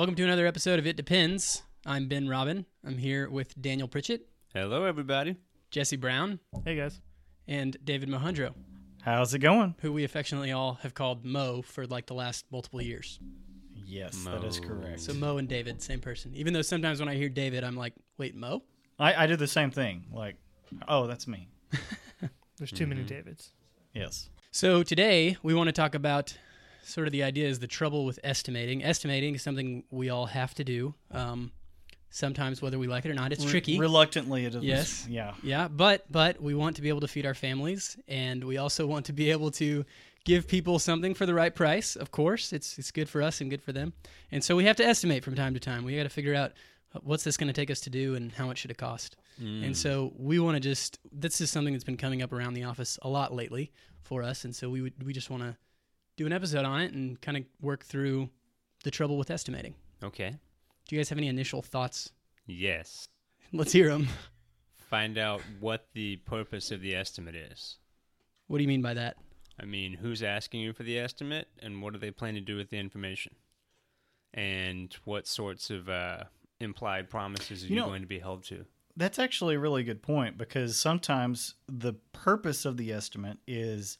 Welcome to another episode of It Depends. I'm Ben Robin. I'm here with Daniel Pritchett, Hello, everybody. Jesse Brown, Hey guys. and David Mohundro, How's it going? who we affectionately all have called Mo for like the last multiple years. Yes, that is correct. So Mo and David, same person. Even though sometimes when I hear David, I'm like, wait, Mo? I, I do the same thing. Like, oh, that's me. There's too Mm-hmm. many Davids. Yes. So today we want to talk about sort of the idea is the trouble with estimating. Estimating is something we all have to do. Um, sometimes whether we like it or not, it's Re- tricky. Reluctantly, it is. Yes. Yeah. Yeah, but but we want to be able to feed our families, and we also want to be able to give people something for the right price. Of course, it's it's good for us and good for them, and so we have to estimate from time to time. We got to figure out uh, what's this going to take us to do, and how much should it cost. And so we want to just this is something that's been coming up around the office a lot lately for us, and so we would we just want to do an episode on it and kind of work through the trouble with estimating. Okay. Do you guys have any initial thoughts? Yes. Let's hear them. Find out what the purpose of the estimate is. What do you mean by that? I mean, who's asking you for the estimate, and what do they plan to do with the information? And what sorts of uh, implied promises are you, You know- going to be held to? That's actually a really good point because sometimes the purpose of the estimate is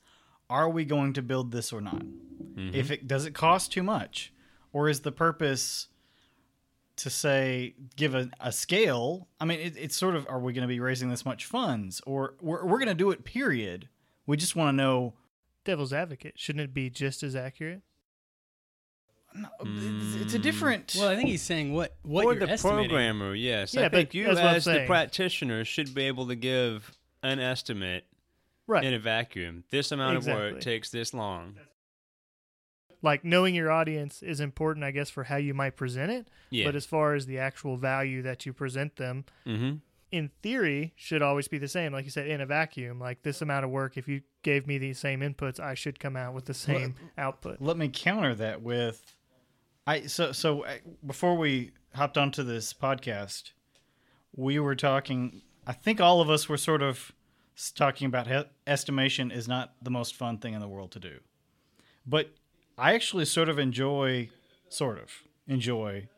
are we going to build this or not? Mm-hmm. If it does it cost too much? Or is the purpose to say give a, a scale? I mean, it, it's sort of are we going to be raising this much funds or we're, we're going to do it, period. We just want to know Devil's advocate. Shouldn't it be just as accurate? No, it's, it's a mm. different. Well, I think he's saying what what For you're the estimating. programmer, yes. Yeah, I but think you, that's what as the practitioner, should be able to give an estimate Right. in a vacuum. This amount of work takes this long. like knowing your audience is important, I guess, for how you might present it. Yeah. But as far as the actual value that you present them, mm-hmm. in theory, should always be the same. Like you said, in a vacuum, like this amount of work, if you gave me these same inputs, I should come out with the same output. let me counter that with I so so before we hopped onto this podcast, we were talking. I think all of us were sort of talking about he- estimation is not the most fun thing in the world to do, but I actually sort of enjoy, sort of enjoy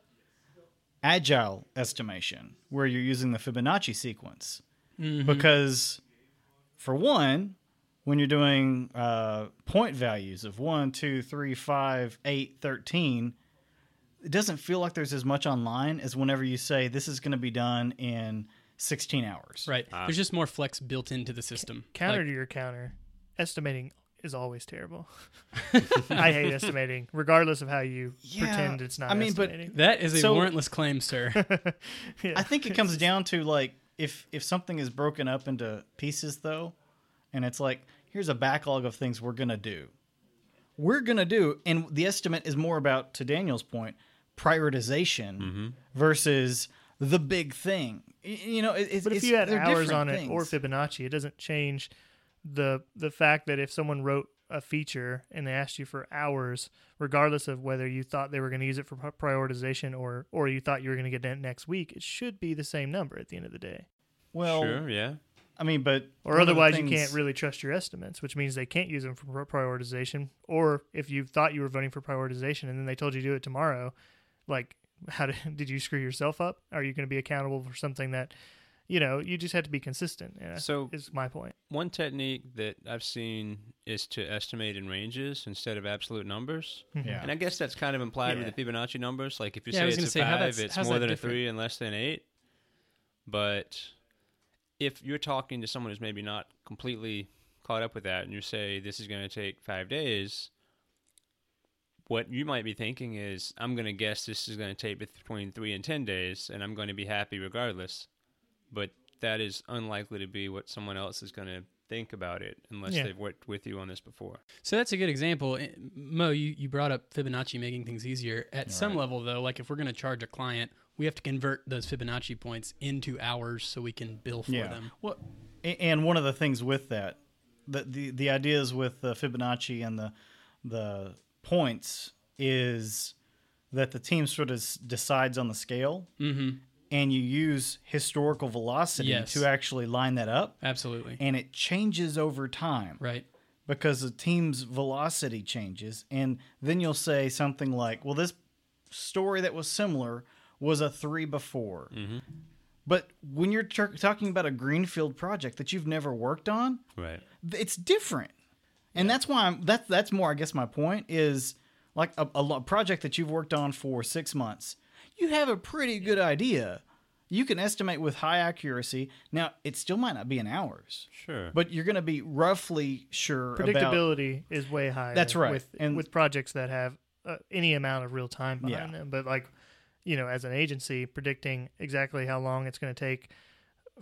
agile estimation where you're using the Fibonacci sequence. Because for one, when you're doing uh, point values of 1, 2, 3, 5, 8, 13, it doesn't feel like there's as much online as whenever you say this is going to be done in 16 hours. Right. Ah. There's just more flex built into the system. Counter Like, to your counter, estimating is always terrible. I hate estimating, regardless of how you Yeah, pretend it's not. I mean, but- that is a So- warrantless claim, sir. Yeah. I think it comes down to like if if something is broken up into pieces though, and it's like here's a backlog of things we're gonna do. We're gonna do, and the estimate is more about to Daniel's point, prioritization mm-hmm. versus the big thing. You know, it, it's, But if it's- you had hours on it or. Fibonacci, it doesn't change the the fact that if someone wrote a feature and they asked you for hours, regardless of whether you thought they were going to use it for prioritization or or you thought you were going to get it next week, it should be the same number at the end of the day. well, Sure, yeah. I mean, but Or one of the otherwise, you can't really trust your estimates, which means they can't use them for prioritization. Or if you thought you were voting for prioritization and then they told you to do it tomorrow, like how did, did you screw yourself up? Are you going to be accountable for something that, you know, you just have to be consistent? Yeah, So- is my point. One technique that I've seen is to estimate in ranges instead of absolute numbers. Mm-hmm. Yeah. And I guess that's kind of implied Yeah. with the Fibonacci numbers. Like if you Yeah, say it's a say, five, it's more than different? a three and less than eight. But if you're talking to someone who's maybe not completely caught up with that, and you say this is going to take five days, what you might be thinking is, I'm going to guess this is going to take between three and ten days, and I'm going to be happy regardless. But that is unlikely to be what someone else is going to think about it unless Yeah. they've worked with you on this before. so that's a good example. Eh, Mo, you, you brought up Fibonacci making things easier. At some level, though, like if we're going to charge a client, we have to convert those Fibonacci points into hours so we can bill for yeah. them. Well, and one of the things with that, the the, the ideas with the Fibonacci and the the points is that the team sort of decides on the scale, Mm-hmm. and you use historical velocity Yes. to actually line that up, Absolutely. and it changes over time Right. because the team's velocity changes, and then you'll say something like, "Well, this story that was similar was a three before. Mm-hmm. But when you're t- talking about a greenfield project that you've never worked on, Right. it's different. And that's why I'm, that's that's more I guess my point is like a, a project that you've worked on for 6 months. You have a pretty good idea. You can estimate with high accuracy. Now, it still might not be in hours, Sure. but you're going to be roughly sure about Predictability is way higher. That's right. With And- with projects that have uh, any amount of real time Yeah. behind them, but like you know, as an agency, predicting exactly how long it's going to take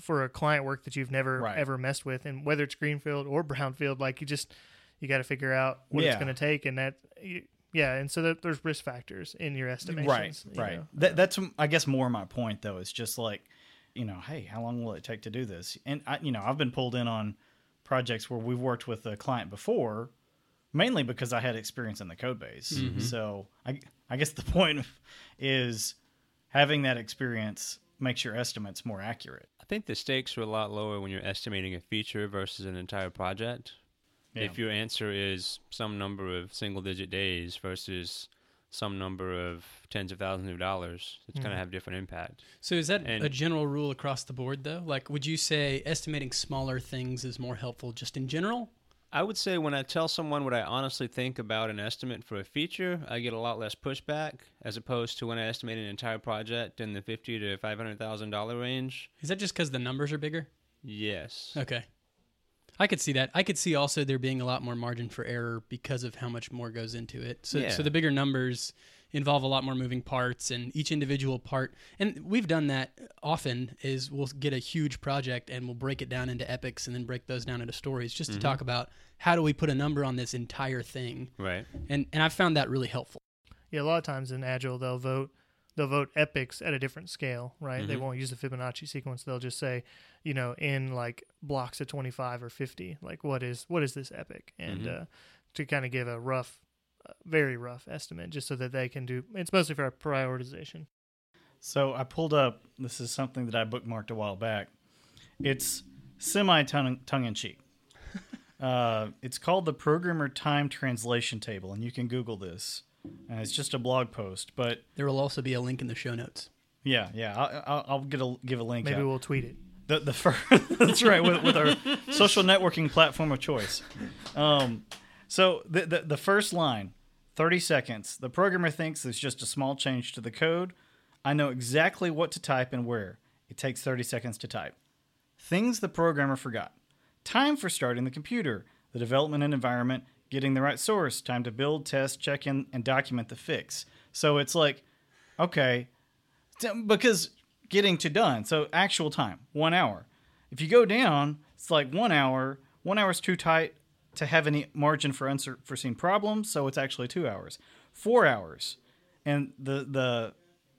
for a client work that you've never Right. ever messed with, and whether it's greenfield or brownfield, like you just you got to figure out what Yeah. it's going to take, and that you, yeah, and so that there's risk factors in your estimations. right you right that, that's i guess more my point though it's just like you know hey how long will it take to do this and i you know i've been pulled in on projects where we've worked with a client before mainly because i had experience in the code base mm-hmm. so i i guess the point is having that experience makes your estimates more accurate I think the stakes are a lot lower when you're estimating a feature versus an entire project. Yeah. If your answer is some number of single digit days versus some number of tens of thousands of dollars, it's going to mm. have different impact. So is that And- a general rule across the board though? Like would you say estimating smaller things is more helpful just in general? I would say when I tell someone what I honestly think about an estimate for a feature, I get a lot less pushback as opposed to when I estimate an entire project in the fifty to five hundred thousand dollar range. Is that just cuz the numbers are bigger? Yes. Okay. I could see that. I could see also there being a lot more margin for error because of how much more goes into it. So, Yeah. so the bigger numbers involve a lot more moving parts and each individual part. And we've done that often is we'll get a huge project and we'll break it down into epics and then break those down into stories just to mm-hmm. talk about how do we put a number on this entire thing. Right. And and I've found that really helpful. Yeah, a lot of times in Agile they'll vote they'll vote epics at a different scale, right? They Mhm. won't use the Fibonacci sequence. They'll just say, you know, in like blocks of twenty five or fifty, like what is what is this epic, and Mhm. uh, to kind of give a rough, uh, very rough estimate, just so that they can do. It's mostly for prioritization. So I pulled up. This is something that I bookmarked a while back. It's semi tongue in cheek. uh, it's called the Programmer Time Translation Table, and you can Google this. And it's just a blog post, but There will also be a link in the show notes. yeah, yeah, I'll, I'll, I'll get a give a link. Maybe out. we'll tweet it. The the first that's right with, with our social networking platform of choice. Um, so the, the the first line, thirty seconds. The programmer thinks it's just a small change to the code. I know exactly what to type and where. It takes thirty seconds to type. Things the programmer forgot. Time for starting the computer, the development and environment, getting the right source, time to build, test, check in, and document the fix. So it's like, okay, because getting to done. So actual time, one hour. If you go down, it's like one hour. One hour is too tight to have any margin for unforeseen problems, so it's actually two hours. Four hours, and the the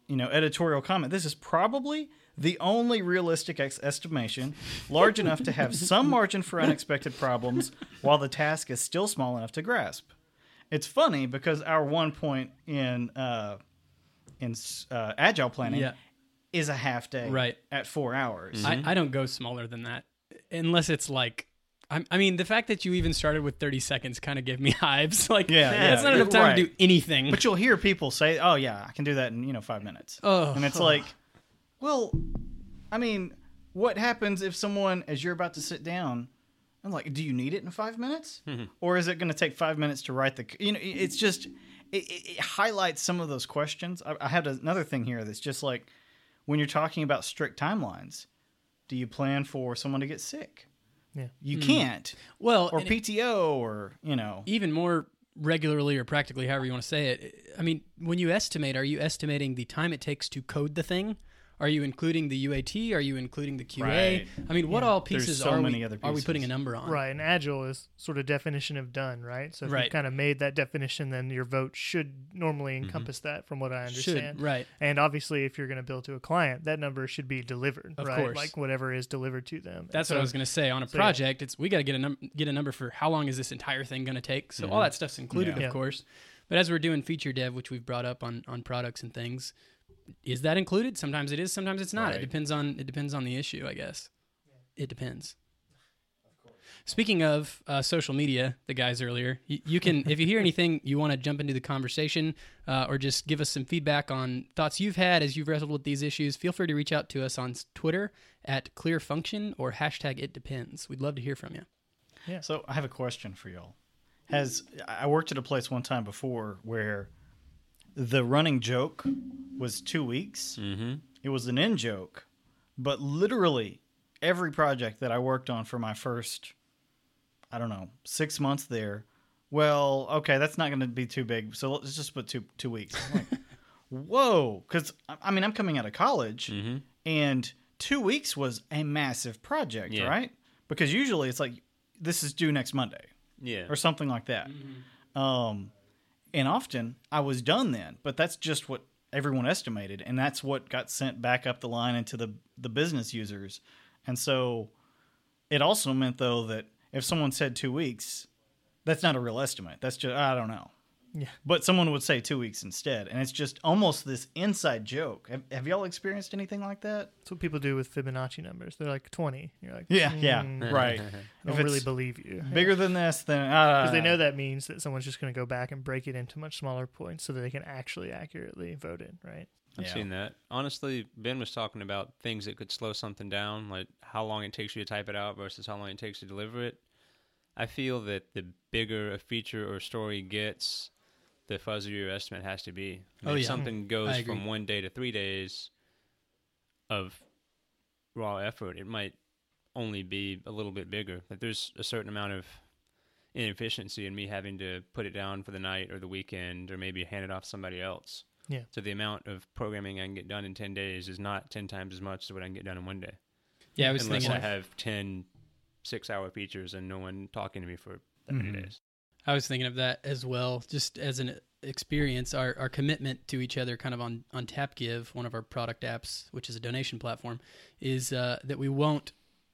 you know editorial comment. This is probably the only realistic ex- estimation, large enough to have some margin for unexpected problems, while the task is still small enough to grasp. It's funny because our one point in uh, in uh, agile planning Yeah. is a half day Right. at four hours. I, I don't go smaller than that unless it's like. I'm, mean, the fact that you even started with 30 seconds kind of give me hives. Like, Yeah, that's yeah, not enough time right. to do anything. But you'll hear people say, "Oh yeah, I can do that in you know five minutes," oh, and it's like, well, I mean, what happens if someone, as you're about to sit down, I'm like, do you need it in five minutes, mm-hmm. or is it going to take five minutes to write the? c- You know, it's just it, it, it highlights some of those questions. I, I have another thing here that's just like when you're talking about strict timelines. Do you plan for someone to get sick? Yeah. You mm-hmm. can't, well, or and it- PTO, or you know, even more regularly or practically, however you want to say it. I mean, when you estimate, are you estimating the time it takes to code the thing? Are you including the UAT? Are you including the QA? Right. I mean, what all pieces so are many we other are we putting a number on? Right, and agile is sort of definition of done, right? So if Right. you've kind of made that definition, then your vote should normally mm-hmm. encompass that, from what I understand. Should right. And obviously, if you're going to build to a client, that number should be delivered, Of right? course. Like whatever is delivered to them. That's So- what I was going to say. On a so, yeah. project, it's we got to get a num- get a number for how long is this entire thing going to take. So all mm-hmm. that stuff's included, Yeah. of Yeah. course. But as we're doing feature dev, which we've brought up on on products and things, is that included? Sometimes it is, sometimes it's not. It depends on it depends on the issue, I guess. It depends. Speaking of uh, social media, the guys earlier, you, you can if you hear anything you want to jump into the conversation uh, or just give us some feedback on thoughts you've had as you've wrestled with these issues. Feel free to reach out to us on Twitter at Clear Function or hashtag It Depends. We'd love to hear from you. Yeah. So I have a question for y'all. Has I worked at a place one time before where the running joke was two weeks. Mm-hmm. It was an in joke, but literally every project that I worked on for my first, I don't know, six months there. Well, okay, that's not going to be too big, so let's just put two two weeks. I'm like, whoa, because I mean I'm coming out of college, Mm-hmm. and two weeks was a massive project, Yeah. right? Because usually it's like this is due next Monday Yeah. or something like that. Um, and often I was done then, but that's just what everyone estimated, and that's what got sent back up the line into the the business users. And so it also meant though that if someone said two weeks, that's not a real estimate. That's just I don't know. Yeah. But someone would say two weeks instead, and it's just almost this inside joke. Have, have y'all experienced anything like that? That's what people do with Fibonacci numbers. They're like 20. You're like, Yeah, yeah, "Mm, right. I don't really believe you. bigger than this, then uh, Because they know that means that someone's just going to go back and break it into much smaller points so that they can actually accurately vote it, right? I've Yeah. seen that. Honestly, Ben was talking about things that could slow something down, like how long it takes you to type it out versus how long it takes to deliver it. I feel that the bigger a feature or story gets, the fuzzier your estimate has to be. Oh, if yeah. something goes from one day to three days of raw effort, it might only be a little bit bigger. But there's a certain amount of inefficiency in me having to put it down for the night or the weekend or maybe hand it off to somebody else. Yeah. So the amount of programming I can get done in 10 days is not 10 times as much as what I can get done in one day. Yeah, I was Unless thinking. I have 10 six hour features and no one talking to me for that Mhm. many days. I was thinking of that as well, just as an experience. Our, our commitment to each other, kind of on on TapGive, one of our product apps, which is a donation platform, is uh, that we won't.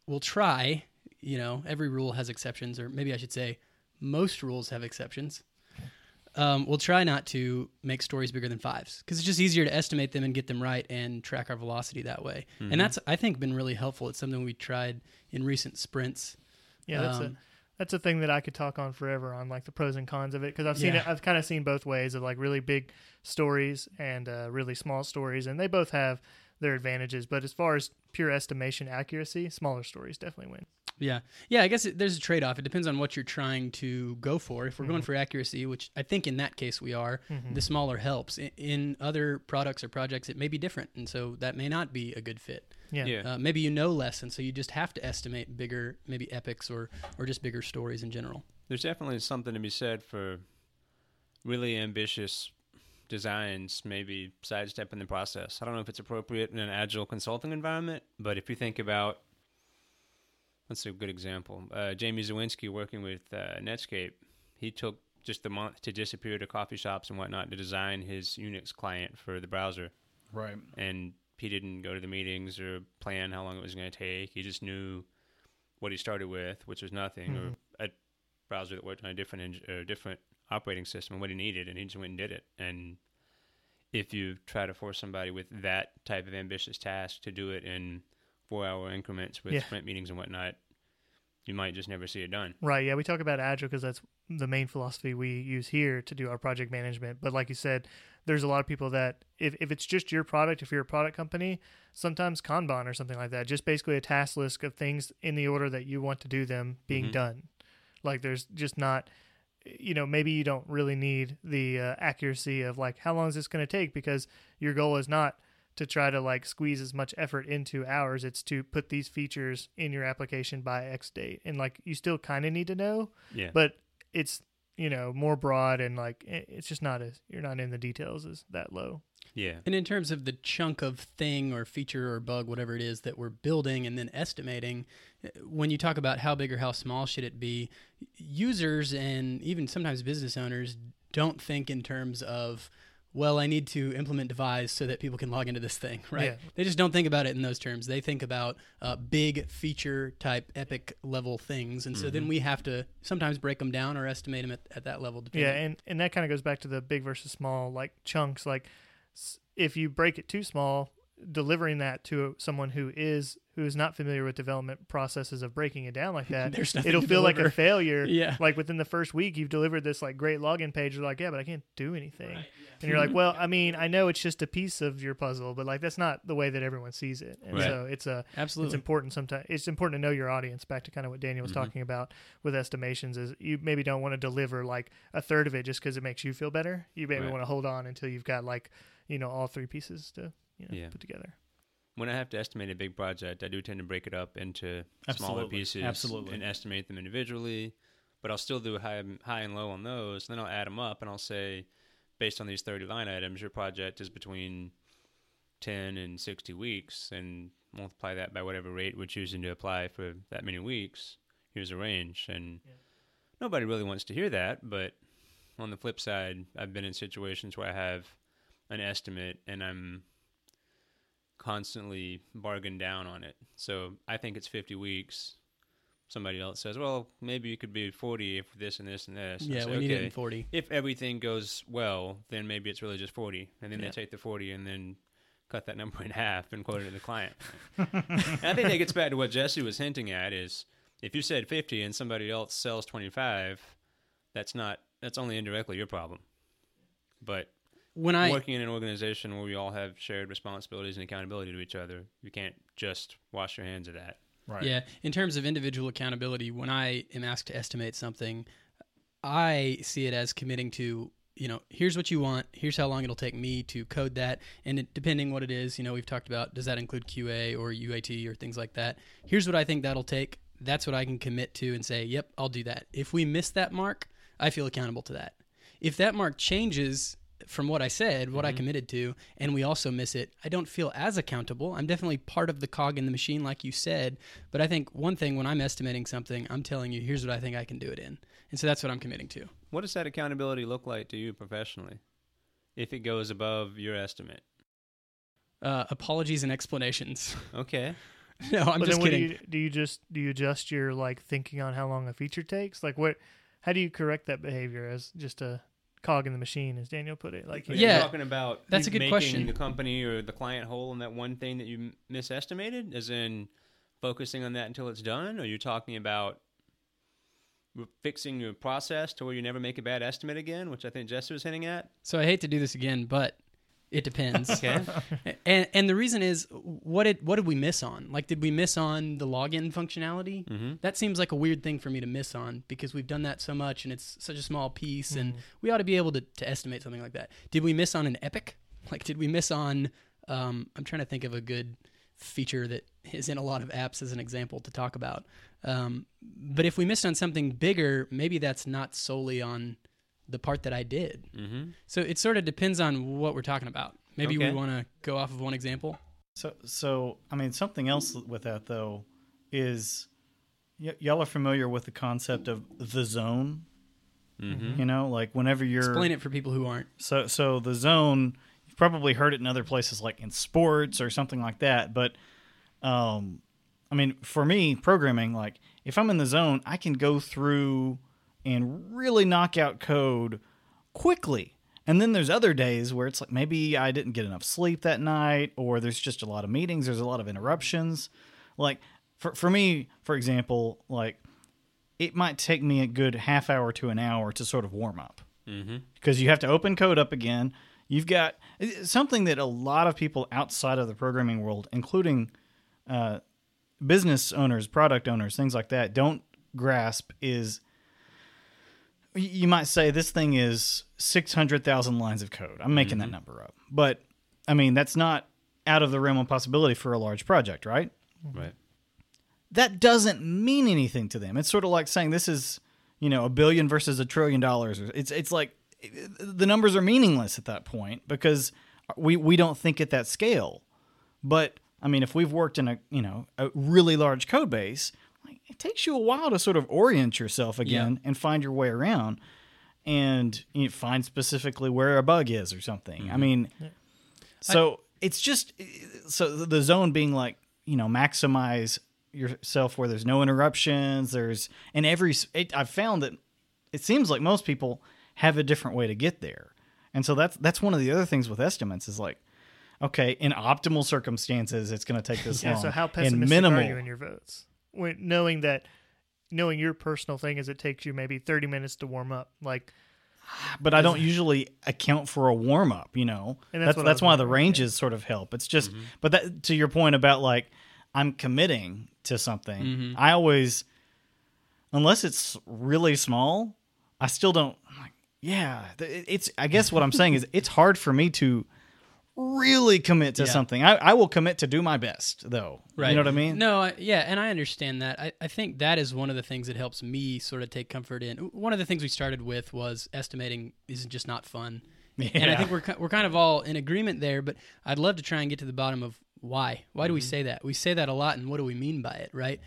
We'll try. You know, every rule has exceptions, or maybe I should say, most rules have exceptions. Um, we'll try not to make stories bigger than fives because it's just easier to estimate them and get them right and track our velocity that way. Mhm. And that's I think been really helpful. It's something we tried in recent sprints. Yeah, that's Um, that's a thing that I could talk on forever on like the pros and cons of it because I've seen Yeah. it. I've kind of seen both ways of like really big stories and uh, really small stories, and they both have their advantages. But as far as pure estimation accuracy, smaller stories definitely win. Yeah, yeah. I guess it, there's a trade-off. It depends on what you're trying to go for. If we're going Mhm. for accuracy, which I think in that case we are, Mhm. the smaller helps. In, in other products or projects, it may be different, and so that may not be a good fit. Yeah. Yeah. Uh, maybe you know less, and so you just have to estimate bigger, maybe epics or or just bigger stories in general. There's definitely something to be said for really ambitious designs, maybe sidestepping the process. I don't know if it's appropriate in an agile consulting environment, but if you think about, that's a good example. Uh, Jamie Zawinski working with uh, Netscape, he took just a month to disappear to coffee shops and whatnot to design his Unix client for the browser. right. and he didn't go to the meetings or plan how long it was going to take. He just knew what he started with, which was nothing, Mhm. or a browser that worked on a different or different operating system and what he needed, and he just went and did it. And if you try to force somebody with that type of ambitious task to do it in four-hour increments with Yeah. sprint meetings and whatnot, you might just never see it done. Right. Yeah, we talk about agile because that's the main philosophy we use here to do our project management. But like you said, there's a lot of people that if, if it's just your product, if you're a product company, sometimes Kanban or something like that, just basically a task list of things in the order that you want to do them being Mhm. done. Like there's just not, you know, maybe you don't really need the uh, accuracy of like how long is this going to take because your goal is not to try to like squeeze as much effort into hours. It's to put these features in your application by X date. And like you still kind of need to know, Yeah. but it's, you know, more broad and like it's just not as you're not in the details as that low. yeah. And in terms of the chunk of thing or feature or bug, whatever it is that we're building and then estimating, uh, when you talk about how big or how small should it be, users and even sometimes business owners don't think in terms of, well, I need to implement devise so that people can log into this thing, right? Yeah. They just don't think about it in those terms. They think about uh, big feature type epic level things. And so then we have to sometimes break them down or estimate them at, at that level. Depending. Yeah, and and that kind of goes back to the big versus small like chunks. Like if you break it too small, delivering that to someone who is who is not familiar with development processes of breaking it down like that, it'll feel like a failure. Yeah. Like within the first week, you've delivered this like great login page. You're like, yeah, but I can't do anything. And you're like, well, I mean, I know it's just a piece of your puzzle, but like that's not the way that everyone sees it. And Right. so it's a absolutely it's important sometimes. It's important to know your audience. Back to kind of what Daniel was Mhm. talking about with estimations is you maybe don't want to deliver like a third of it just because it makes you feel better. You maybe Right. want to hold on until you've got like you know all three pieces to you know, Yeah. put together. When I have to estimate a big project, I do tend to break it up into smaller pieces Absolutely. and estimate them individually. But I'll still do high, high and low on those. And then I'll add them up and I'll say, based on these 30 line items, your project is between 10 and 60 weeks and multiply that by whatever rate we're choosing to apply for that many weeks. Here's a range. And Yeah. nobody really wants to hear that. But on the flip side, I've been in situations where I have an estimate and I'm constantly bargained down on it. So I think it's 50 weeks. Somebody else says, well, maybe it could be 40 if this and this and this. And yeah, say, we need it in 40. if everything goes well, then maybe it's really just 40. And then Yeah. they take the 40 and then cut that number in half and quote it to the client. and I think that gets back to what Jesse was hinting at is if you said 50 and somebody else sells 25, that's not, that's only indirectly your problem. But When I working in an organization where we all have shared responsibilities and accountability to each other, you can't just wash your hands of that. Right. Yeah, in terms of individual accountability, when I am asked to estimate something, I see it as committing to, you know, here's what you want, here's how long it'll take me to code that, and it, depending what it is, you know, we've talked about does that include QA or UAT or things like that. Here's what I think that'll take. That's what I can commit to and say, "Yep, I'll do that." If we miss that mark, I feel accountable to that. If that mark changes from what I said, what I committed to, and we also miss it, I don't feel as accountable. I'm definitely part of the cog in the machine, like you said. But I think one thing when I'm estimating something, I'm telling you, here's what I think I can do it in. And so that's what I'm committing to. What does that accountability look like to you professionally if it goes above your estimate? Uh, apologies and explanations. Okay. no, I'm but just kidding. do you do? You just do you adjust your like thinking on how long a feature takes? Like what? How do you correct that behavior as just a cog in the machine, as Daniel put it? Like Yeah. you talking about That's a good making question. the company or the client whole in that one thing that you misestimated, as in focusing on that until it's done? Or you're you talking about fixing your process to where you never make a bad estimate again, which I think Jesse was hinting at? So I hate to do this again, but it depends. Okay. and and the reason is what did what did we miss on? Like did we miss on the login functionality? mm-hmm. That seems like a weird thing for me to miss on because we've done that so much and it's such a small piece and we ought to be able to, to estimate something like that. Did we miss on an epic? Like did we miss on um, I'm trying to think of a good feature that is in a lot of apps as an example to talk about. Um, but if we missed on something bigger, maybe that's not solely on the part that I did. Mm-hmm. So it sort of depends on what we're talking about. Maybe Okay. we want to go off of one example. So, so I mean, something else with that though is y- y'all are familiar with the concept of the zone. Mm-hmm. You know, like whenever you're Explain it for people who aren't. So so the zone, you've probably heard it in other places like in sports or something like that, but um I mean, for me, programming like if I'm in the zone, I can go through and really knock out code quickly. And then there's other days where it's like maybe I didn't get enough sleep that night or there's just a lot of meetings, there's a lot of interruptions. Like for for me, for example, like it might take me a good half hour to an hour to sort of warm up Mm-hmm. because you have to open code up again. You've got something that a lot of people outside of the programming world, including uh, business owners, product owners, things like that, don't grasp is you might say this thing is 600,000 lines of code. I'm making that mm-hmm. number up. But I mean, that's not out of the realm of possibility for a large project, right? Right. that doesn't mean anything to them. It's sort of like saying this is, you know, a billion versus a trillion dollars. It's it's like the numbers are meaningless at that point because we we don't think at that scale. But I mean, if we've worked in a you know a really large code base, it takes you a while to sort of orient yourself again and find your way around, and you know, find specifically where a bug is or something. I mm-hmm. mean, so it's just so the zone being like you know maximize yourself where there's no interruptions. There's and every it, I've found that it seems like most people have a different way to get there, and so that's that's one of the other things with estimates is like okay, in optimal circumstances, it's going to take this Yeah. long. So how in pessimistic minimal, are you in your votes? When, knowing that, knowing your personal thing is it takes you maybe thirty minutes to warm up. Like, but I don't usually account for a warm up. You know, And that's that's what I that's, why the wondering, ranges sort of help. It's just, but that to your point about like I'm committing to something. Mm-hmm. I always, unless it's really small, I still don't. I'm like, yeah, it's. I guess what I'm saying is it's hard for me to really commit to Yeah. something. I, I will commit to do my best though. Right. You know what I mean? No, I, yeah, and I understand that. I, I think that is one of the things that helps me sort of take comfort in. One of the things we started with was estimating is just not fun. And I think we're we're kind of all in agreement there, but I'd love to try and get to the bottom of why. Why do we say that? We say that a lot, and what do we mean by it, right?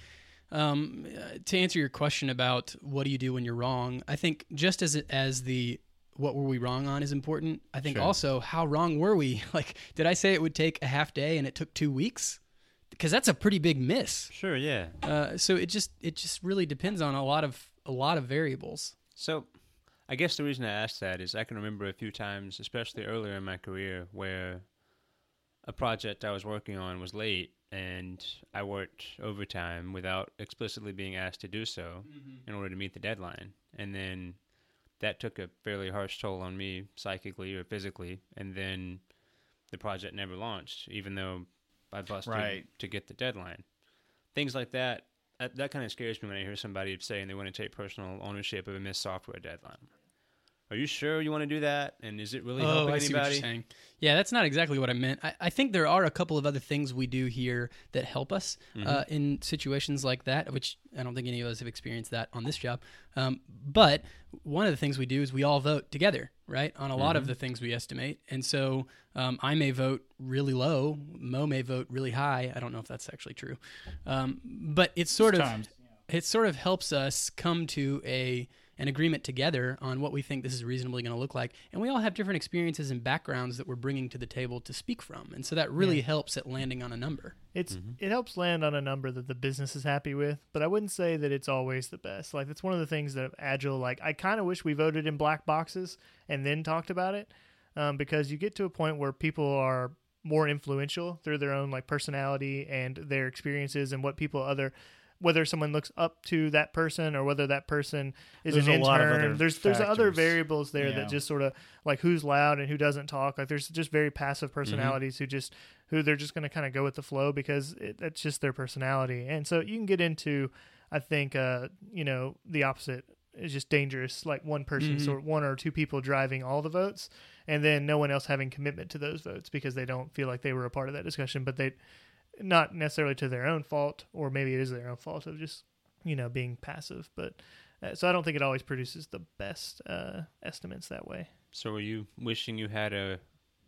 Um, uh, to answer your question about what do you do when you're wrong, I think just as it, as the what were we wrong on is important. I think Sure. also how wrong were we? Like, did I say it would take a half day and it took two weeks? Because that's a pretty big miss. Sure, yeah. Uh, so it just it just really depends on a lot of a lot of variables. So, I guess the reason I asked that is I can remember a few times, especially earlier in my career, where a project I was working on was late and I worked overtime without explicitly being asked to do so in order to meet the deadline. And then that took a fairly harsh toll on me psychically or physically. And then the project never launched, even though I busted Right. to get the deadline. Things like that. Uh, that, that kind of scares me when I hear somebody saying they want to take personal ownership of a missed software deadline. Are you sure you want to do that? And is it really helping Oh, I see what anybody? you're saying. Yeah, that's not exactly what I meant. I, I think there are a couple of other things we do here that help us Mm-hmm. uh, in situations like that, which I don't think any of us have experienced that on this job. Um, but one of the things we do is we all vote together, right, on a lot Mm-hmm. of the things we estimate. And so um, I may vote really low, Mo may vote really high. I don't know if that's actually true, um, but it's sort of it sort of helps us come to a an agreement together on what we think this is reasonably going to look like and we all have different experiences and backgrounds that we're bringing to the table to speak from and so that really helps at landing on a number It's Mm-hmm. it helps land on a number that the business is happy with, but I wouldn't say that it's always the best. Like it's one of the things that agile like I kind of wish we voted in black boxes and then talked about it, um, because you get to a point where people are more influential through their own like personality and their experiences and what people other whether someone looks up to that person or whether that person is There's an a lot of intern. there's there's other variables there Yeah. that just sort of like who's loud and who doesn't talk. Like there's just very Mm-hmm. passive personalities who just who they're just going to kind of go with the flow because it, that's just their personality. And so you can get into, I think, uh, you know, the opposite is just dangerous. Like one person, Mhm. sort one or two people driving all the votes, and then no one else having commitment to those votes because they don't feel like they were a part of that discussion, but they, not necessarily to their own fault, or maybe it is their own fault of just, you know, being passive. But uh, so I don't think it always produces the best uh, estimates that way. So, are you wishing you had a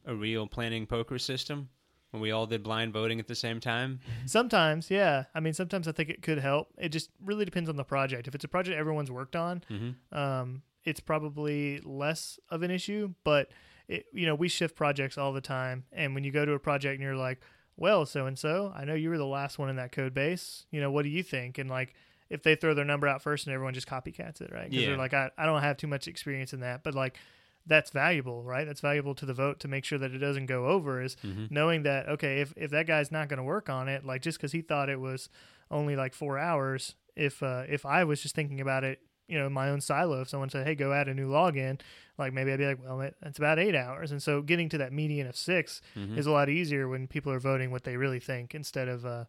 a real planning poker system when we all did blind voting at the same time? Sometimes, yeah. I mean, sometimes I think it could help. It just really depends on the project. If it's a project everyone's worked on, Mm-hmm. um, it's probably less of an issue. But it, you know, we shift projects all the time, and when you go to a project and you're like, "Well, so and so, I know you were the last one in that code base. You know, what do you think?" And like, if they throw their number out first and everyone just copycats it, right? Because Yeah. they're like, I, "I don't have too much experience in that," but like. That's valuable, right? That's valuable to the vote to make sure that it doesn't go over. Is Mm-hmm. knowing that okay, if if that guy's not going to work on it, like just because he thought it was only like four hours, if uh, if I was just thinking about it, you know, my own silo, if someone said, "Hey, go add a new login," like maybe I'd be like, "Well, it's about eight hours," and so getting to that median of 6 Mhm. is a lot easier when people are voting what they really think instead of, uh,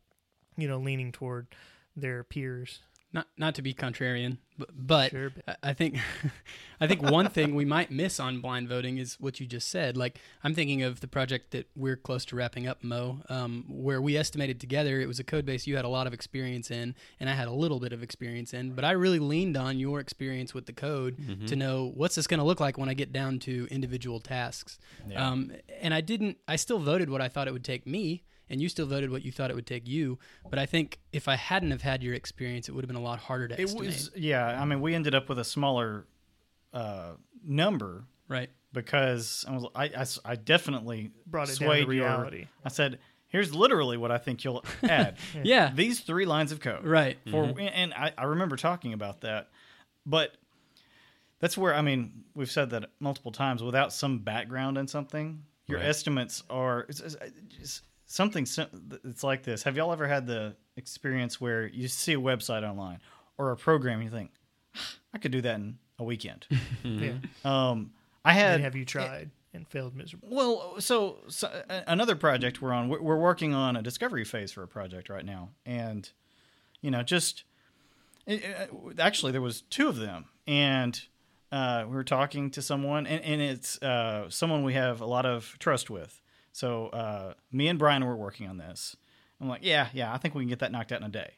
you know, leaning toward their peers. Not not to be contrarian but, but Sure, but- I- I think I think one thing we might miss on blind voting is what you just said. Like I'm thinking of the project that we're close to wrapping up, Mo, um, where we estimated together. It was a code base you had a lot of experience in, and I had a little bit of experience in. But I really leaned on your experience with the code Mm-hmm. to know what's this going to look like when I get down to individual tasks. Yeah. Um, and I didn't. I still voted what I thought it would take me. And you still voted what you thought it would take you, but I think if I hadn't have had your experience, it would have been a lot harder to It estimate. was yeah. I mean, we ended up with a smaller uh, number right. because I was i i definitely Brought it down swayed to your- reality. I said, "Here's literally what I think you'll add." Yeah. these three lines of code. Right. For and I, I remember talking about that, but that's where I mean we've said that multiple times. Without some background in something, your Right. estimates are it's, it's- it's something sim- it's like this. Have y'all ever had the experience where you see a website online or a program and you think, I could do that in a weekend? Yeah. um, I And had have you tried and failed miserably? well, so, so another project we're on, we're we're working on a discovery phase for a project right now, and you know, just it, it- actually there was two of them, and uh, we were talking to someone, and, and it's uh, someone we have a lot of trust with. So uh, me and Brian were working on this. I'm like, yeah, yeah, I think we can get that knocked out in a day.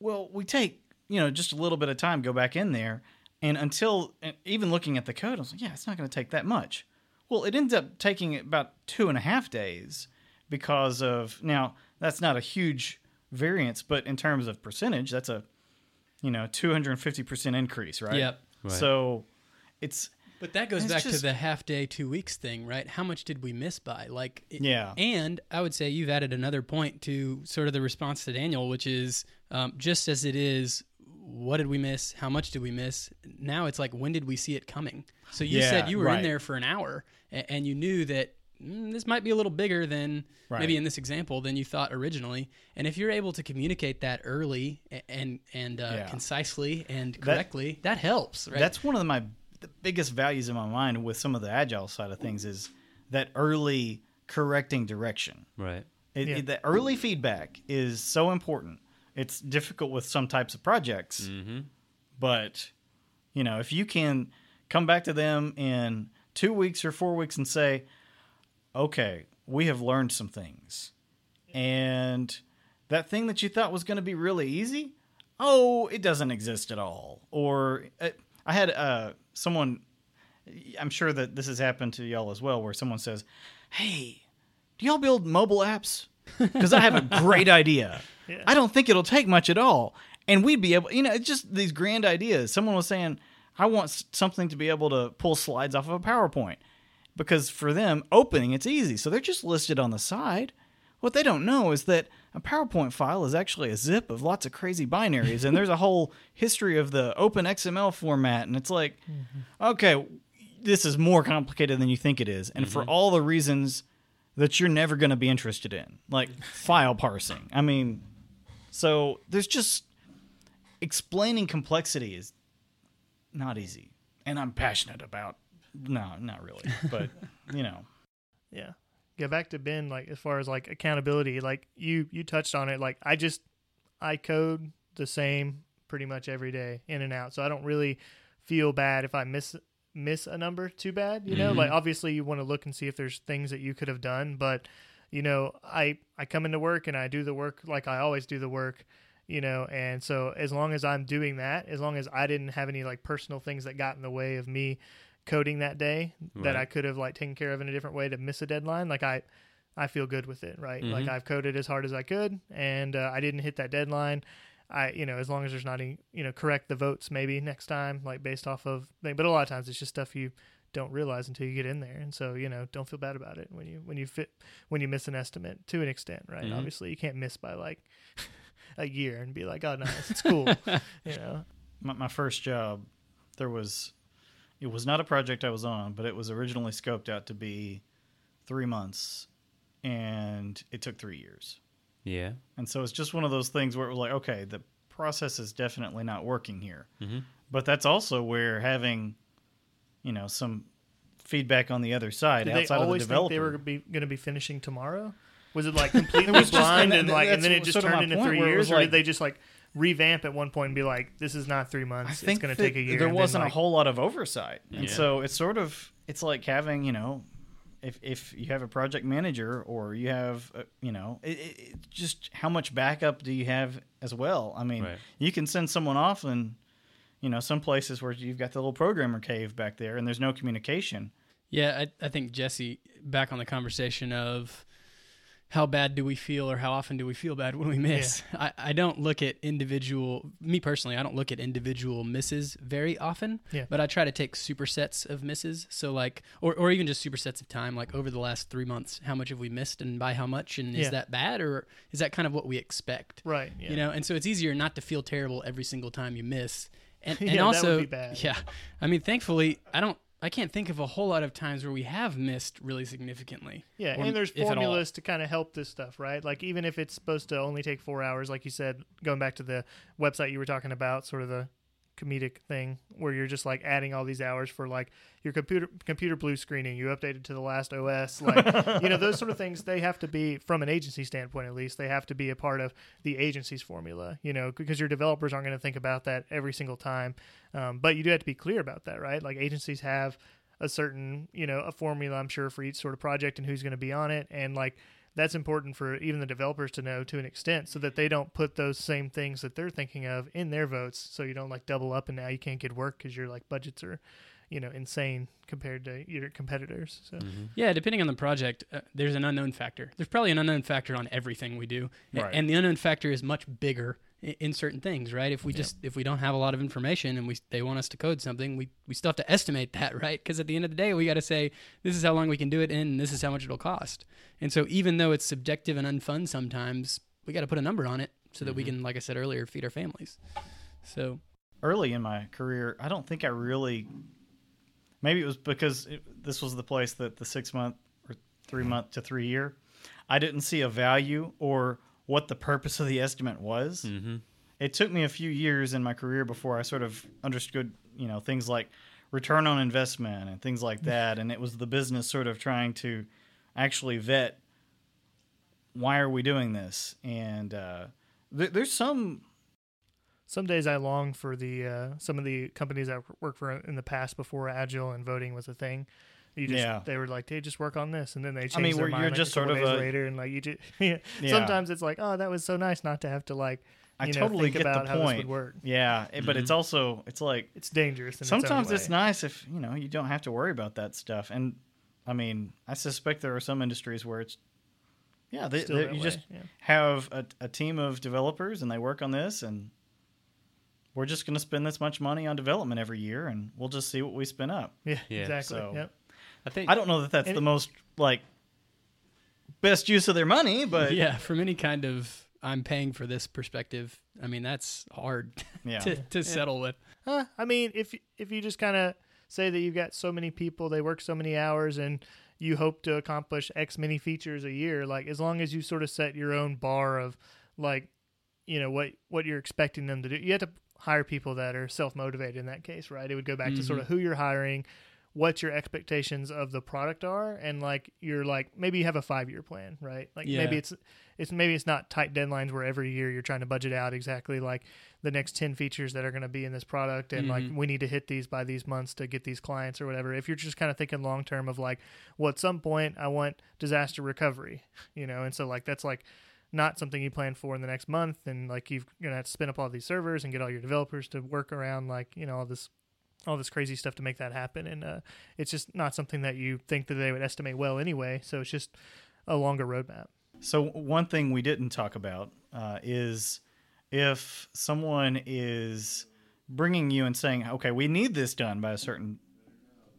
Well, we take you know just a little bit of time, go back in there, and until and even looking at the code, I was like, yeah, it's not going to take that much. Well, it ends up taking about two and a half days because of now that's not a huge variance, but in terms of percentage, that's a you know 250 percent increase, right? Yep. Right. So it's But that goes It's back to the half day, two weeks thing, right? How much did we miss by? Like, it- Yeah. And I would say you've added another point to sort of the response to Daniel, which is um, just as it is, what did we miss? How much did we miss? Now it's like, when did we see it coming? So you Yeah, said you were in there for an hour and, and you knew that mm, this might be a little bigger than Right. maybe in this example than you thought originally. And if you're able to communicate that early a- and and uh, Yeah. concisely and correctly, that, helps, right? That's one of my the biggest values in my mind with some of the agile side of things is that early correcting direction. Right. It, Yeah. it- the early feedback is so important. It's difficult with some types of projects, Mm-hmm. but you know, if you can come back to them in two weeks or four weeks and say, "Okay, we have learned some things," and that thing that you thought was going to be really easy, oh, it doesn't exist at all. Or uh, I had uh, someone. I'm sure that this has happened to y'all as well, where someone says, "Hey, do y'all build mobile apps? Because I have a great idea. Yeah. I don't think it'll take much at all, and we'd be able, you know, it's just these grand ideas." Someone was saying, "I want something to be able to pull slides off of a PowerPoint." Because for them, opening it's easy, so they're just listed on the side. What they don't know is that a PowerPoint file is actually a zip of lots of crazy binaries, and there's a whole history of the open XML format, and it's like, mm-hmm. okay, this is more complicated than you think it is, and for mm-hmm. all the reasons that you're never going to be interested in, like file parsing. I mean, so there's just explaining complexity is not easy, and I'm passionate about. No, not really, but you know, Yeah. Get back to Ben, like as far as like accountability, like you you touched on it. Like I just I code the same pretty much every day in and out. So I don't really feel bad if I miss miss a number too bad. You know, Mhm. like obviously you want to look and see if there's things that you could have done, but you know, I I come into work and I do the work like I always do the work. You know, and so as long as I'm doing that, as long as I didn't have any like personal things that got in the way of me coding that day that I could have like taken care of in a different way to miss a deadline, like I I feel good with it, right? Like Mhm. I've coded as hard as I could, and uh, I didn't hit that deadline. I, you know, as long as there's not any, you know, correct the votes maybe next time, like based off of thing. But a lot of times it's just stuff you don't realize until you get in there, and so you know, don't feel bad about it when you when you fit when you miss an estimate to an extent, right? Mhm. Obviously, you can't miss by like a year and be like, oh no, it's cool, you know. my, my first job, there was, it was not a project I was on, but it was originally scoped out to be three months, and it took three years. Yeah. And so it's just one of those things where it was like, okay, the process is definitely not working here. Mm-hmm. But that's also where having, you know, some feedback on the other side Did they outside of the always think developer. they were going to be finishing tomorrow? Was it like completely was just- blind and and like, and then it just sort of turned into point, three years, was or like- did they just like revamp at one point and be like, "This is not three months. I It's going to take a year." There wasn't like- a whole lot of oversight, and Yeah. so it's sort of it's like having you know, if if you have a project manager or you have uh, you know, it, it, it just how much backup do you have as well? I mean, Right. you can send someone off and you know some places where you've got the little programmer cave back there and there's no communication. Yeah, I, I think Jesse, back on the conversation of how bad do we feel or how often do we feel bad when we miss. I, I don't look at individual, me personally, I don't look at individual misses very often, Yeah. but I try to take supersets of misses. So, like, or, or even just supersets of time, like over the last three months, how much have we missed and by how much? And Yeah. is that bad or is that kind of what we expect? right? Yeah. You know, and so it's easier not to feel terrible every single time you miss. And, Yeah, and that would also, be bad. yeah, I mean, thankfully, I don't, I can't think of a whole lot of times where we have missed really significantly. Yeah, and there's if at all. formulas to kind of help this stuff, right? Like even if it's supposed to only take four hours, like you said, going back to the website you were talking about, sort of the comedic thing where you're just like adding all these hours for like your computer computer blue screening, you updated to the last OS, like you know those sort of things. They have to be from an agency standpoint, at least, they have to be a part of the agency's formula, you know, because your developers aren't going to think about that every single time. Um, but you do have to be clear about that, right? Like agencies have a certain you know a formula i'm sure for each sort of project and who's going to be on it and like that's important for even the developers to know to an extent so that they don't put those same things that they're thinking of in their votes. So you don't like double up and now you can't get work because your like budgets are you know insane compared to your competitors so Yeah, depending on the project, uh, there's an unknown factor. There's probably an unknown factor on everything we do, Right. and the unknown factor is much bigger in, in certain things, right? If we just if we don't have a lot of information and we they want us to code something, we we still have to estimate that, right? Because at the end of the day, we got to say this is how long we can do it in, and this is how much it'll cost. And so even though it's subjective and unfun sometimes, we got to put a number on it so that we can, like I said earlier, feed our families. So early in my career, I don't think I really. Maybe it was because it, this was the place that the six month or three month to three year, I didn't see a value or what the purpose of the estimate was. Mm-hmm. It took me a few years in my career before I sort of understood, you know, things like return on investment and things like that. And it was the business sort of trying to actually vet why are we doing this? And uh, th- there's some some days i long for the uh, some of the companies i worked for in the past before agile and voting was a thing you just Yeah. they were like hey just work on this and then they changed mean, their mind you're like, just sort of a- later and like you just yeah. Yeah. sometimes it's like oh that was so nice not to have to like I you know, totally think get about the point. work Yeah, it- but it's also it's like it's dangerous in sometimes its, it's own way. nice if you know you don't have to worry about that stuff. And I mean, I suspect there are some industries where it's yeah, they, they- you way, just yeah. have a, a team of developers and they work on this and we're just going to spend this much money on development every year and we'll just see what we spin up. yeah, Yeah. exactly So- yep I think I don't know that that's the it- most like best use of their money, but yeah, from any kind of I'm paying for this perspective, I mean that's hard yeah. to, to settle with. Huh, I mean, if if you just kind of say that you've got so many people, they work so many hours, and you hope to accomplish X many features a year, like as long as you sort of set your own bar of like, you know what what you're expecting them to do, you have to hire people that are self motivated. In that case, right? It would go back to sort of who you're hiring, what your expectations of the product are, and like you're like maybe you have a five year plan, right? Like Yeah. maybe it's it's maybe it's not tight deadlines where every year you're trying to budget out exactly like the next 10 features that are going to be in this product and like Mhm. we need to hit these by these months to get these clients or whatever if you're just kind of thinking long term of like well at some point i want disaster recovery you know and so like that's like not something you plan for in the next month and like you're gonna have to spin up all these servers and get all your developers to work around like you know all this all this crazy stuff to make that happen and uh, it's just not something that you think that they would estimate well anyway so it's just a longer roadmap. So one thing we didn't talk about uh, is if someone is bringing you and saying, "Okay, we need this done by a certain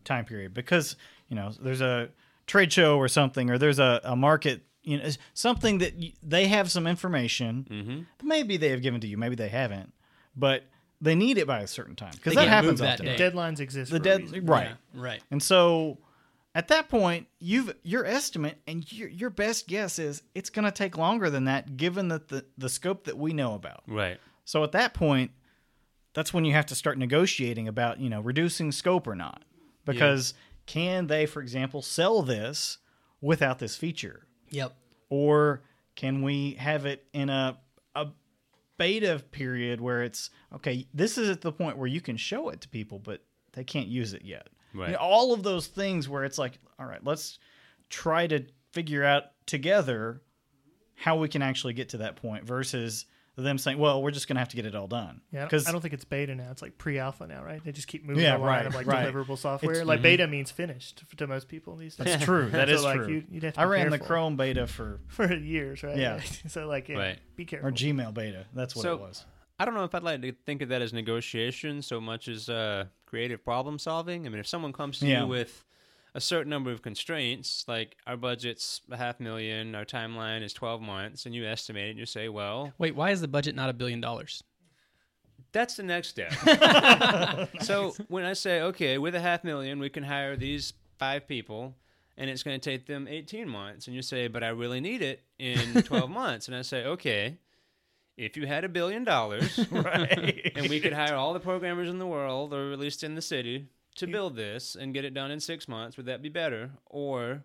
time period," because you know there's a trade show or something, or there's a, a market, you know, something that y- they have some information. Mm-hmm. Maybe they have given to you, maybe they haven't, but they need it by a certain time because They that can't happens that often. day. deadlines exist The for a dead reason. right. Yeah, right. And so at that point, you've your estimate and your, your best guess is it's going to take longer than that given that the, the scope that we know about. Right. So at that point, that's when you have to start negotiating about, you know, reducing scope or not. Because can they, for example, sell this without this feature? Yep. Or can we have it in a a beta period where it's okay, this is at the point where you can show it to people, but they can't use it yet. Right. You know, all of those things where it's like, all right, let's try to figure out together how we can actually get to that point versus them saying, well, we're just going to have to get it all done. Yeah, Because I don't think it's beta now. It's like pre-alpha now, right? They just keep moving Yeah, the line right, of like right. deliverable software. It's- like beta means finished to, to most people these days. that's true. That So, is like, true. You, would have to I be ran the Chrome beta for, for years, right? Yeah. so like, yeah, Right. be careful. or Gmail beta. That's what So- it was. I don't know if I'd like to think of that as negotiation so much as uh, creative problem solving. I mean, if someone comes to Yeah. you with a certain number of constraints, like our budget's a half million, our timeline is 12 months, and you estimate it, and you say, well, Wait, why is the budget not a billion dollars? That's the next step. so when I say, okay, with a half million, we can hire these five people, and it's going to take them 18 months, and you say, but I really need it in 12 months, and I say, okay, if you had a billion dollars, right. and we could hire all the programmers in the world, or at least in the city, to build this and get it done in six months, would that be better? Or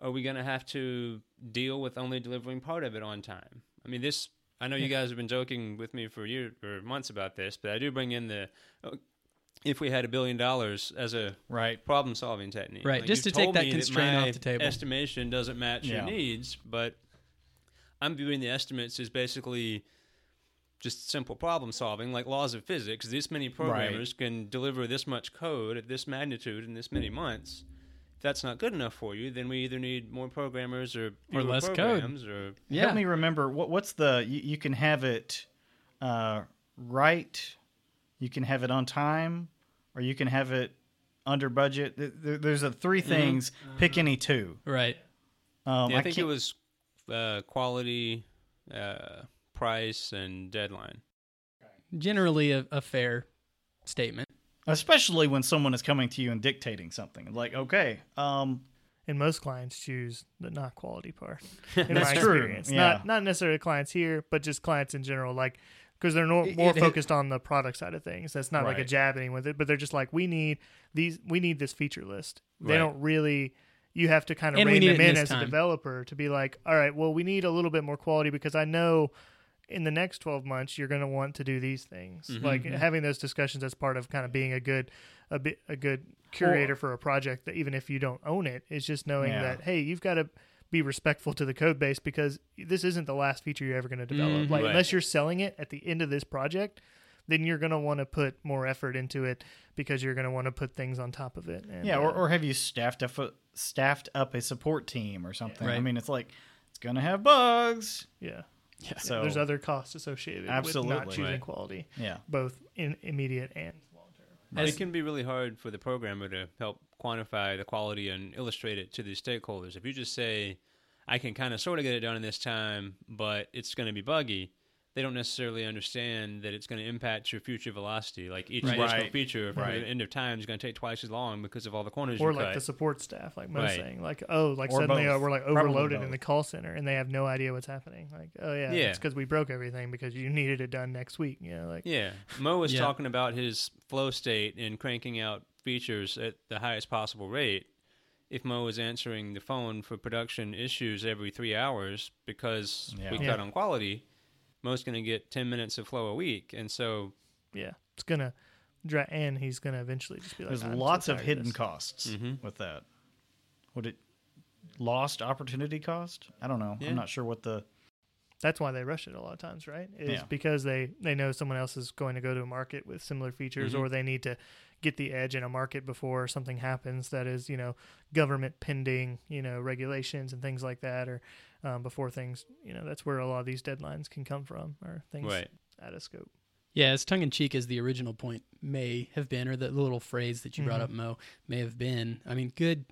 are we going to have to deal with only delivering part of it on time? I mean, this. I know you guys have been joking with me for years or months about this, but I do bring in the oh, if we had a billion dollars as a right. problem-solving technique. Right, Like, just to take that constraint my off the table. Estimation doesn't match Yeah. your needs, but I'm viewing the estimates as basically just simple problem solving, like laws of physics. This many programmers can deliver this much code at this magnitude in this many months. If that's not good enough for you, then we either need more programmers or Or fewer less code. programs or Yeah. Help me remember what what's the you, you can have it uh, right, you can have it on time, or you can have it under budget. There- There's a three things. Pick any two. Right. Um, yeah, I, think it can't- was uh, quality, uh, price, and deadline. Generally a, a fair statement. especially when someone is coming to you and dictating something. Like, okay, um, And most clients choose the not quality part. In That's my true, experience, yeah. not not necessarily clients here, but just clients in general. Like because they're no, more it- focused on the product side of things. That's not like a Right. jabbing with it, but they're just like, we need these, we need this feature list. They Right. don't really. You have to kind of And rein them in in this as a developer to be like, all right, well, we need a little bit more quality because I know in the next 12 months you're going to want to do these things Mhm. like having those discussions as part of kind of being a good a bit a good curator for a project that even if you don't own it it is just knowing Yeah. that hey you've got to be respectful to the code base because this isn't the last feature you're ever going to develop Mhm. like Right. unless you're selling it at the end of this project then you're going to want to put more effort into it because you're going to want to put things on top of it and, yeah, or, uh, or have you staffed up a, staffed up a support team or something? I Right. mean, it's like it's gonna have bugs. yeah Yeah. So there's other costs associated with not choosing Right. quality yeah, both in immediate and long term As- it can be really hard for the programmer to help quantify the quality and illustrate it to the stakeholders. If you just say, I can kind of sort of get it done in this time, but it's going to be buggy, they don't necessarily understand that it's going to impact your future velocity. Like each Right. additional feature from Right. the end of time is going to take twice as long because of all the corners you cut. or you like cut. the support staff, like Mo's Right. saying, like oh, like Or suddenly uh, we're like overloaded in the call center, and they have no idea what's happening. Like oh yeah, Yeah. it's because we broke everything because you needed it done next week. You know, like Yeah, Mo was Yeah. talking about his flow state and cranking out features at the highest possible rate. If Mo was answering the phone for production issues every three hours because Yeah. we Yeah. cut on quality, Mo's going to get ten minutes of flow a week, and so yeah, it's gonna dra- and he's gonna eventually just be like, there's "I'm so lots of hidden this." costs Mhm. with that. Would it lost opportunity cost? I don't know. Yeah. I'm not sure what the That's why they rush it a lot of times, right? Is Yeah. because they they know someone else is going to go to a market with similar features, Mhm. or they need to get the edge in a market before something happens that is you know government pending you know regulations and things like that, or um, before things you know that's where a lot of these deadlines can come from, or things right. out of scope. Yeah, as tongue in cheek as the original point may have been, or the little phrase that you brought Mhm. up, Mo, may have been. I mean, good.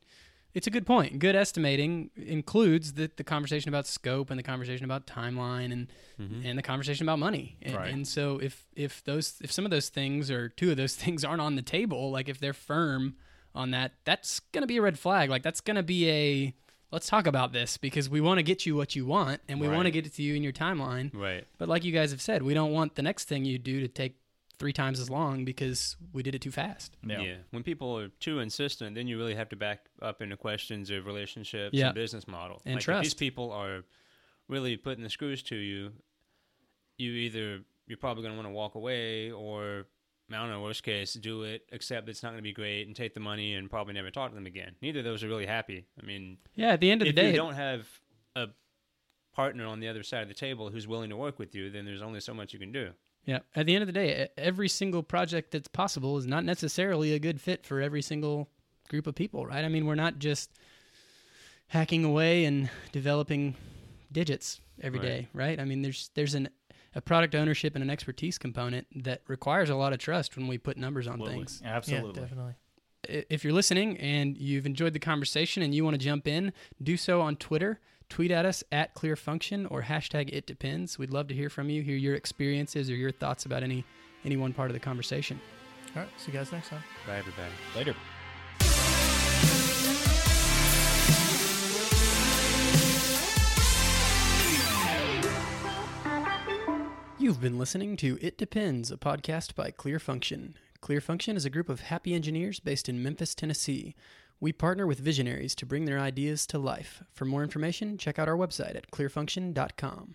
It's a good point. Good estimating includes the, the conversation about scope and the conversation about timeline and Mhm. and the conversation about money. And, Right. and so if if those if some of those things or two of those things aren't on the table, like if they're firm on that, that's gonna be a red flag. Like that's gonna be a let's talk about this because we want to get you what you want and we want to get it to you in your timeline. Right. But like you guys have said, we don't want the next thing you do to take three times as long because we did it too fast. yeah. Yeah. When people are too insistent, then you really have to back up into questions of relationships Yeah. and business model. And like If trust. these people are really putting the screws to you, you either you're probably going to want to walk away, or I don't know, worst case, do it, accept it's not going to be great, and take the money and probably never talk to them again. Neither of those are really happy. I mean, Yeah, at the end of the if day, you don't have a partner on the other side of the table who's willing to work with you, then there's only so much you can do. Yeah, at the end of the day, every single project that's possible is not necessarily a good fit for every single group of people, right? I mean, we're not just hacking away and developing digits every Right. day, right. I mean, there's there's an a product ownership and an expertise component that requires a lot of trust when we put numbers on Absolutely. things. Absolutely. Yeah, definitely. if you're listening and you've enjoyed the conversation and you want to jump in, do so on Twitter. Tweet at us at Clear Function or hashtag It Depends. We'd love to hear from you, hear your experiences or your thoughts about any any one part of the conversation. All right. See you guys next time. Bye, everybody. Later. You've been listening to It Depends, a podcast by Clear Function. Clear Function is a group of happy engineers based in Memphis, Tennessee. We partner with visionaries to bring their ideas to life. For more information, check out our website at clearfunction.com.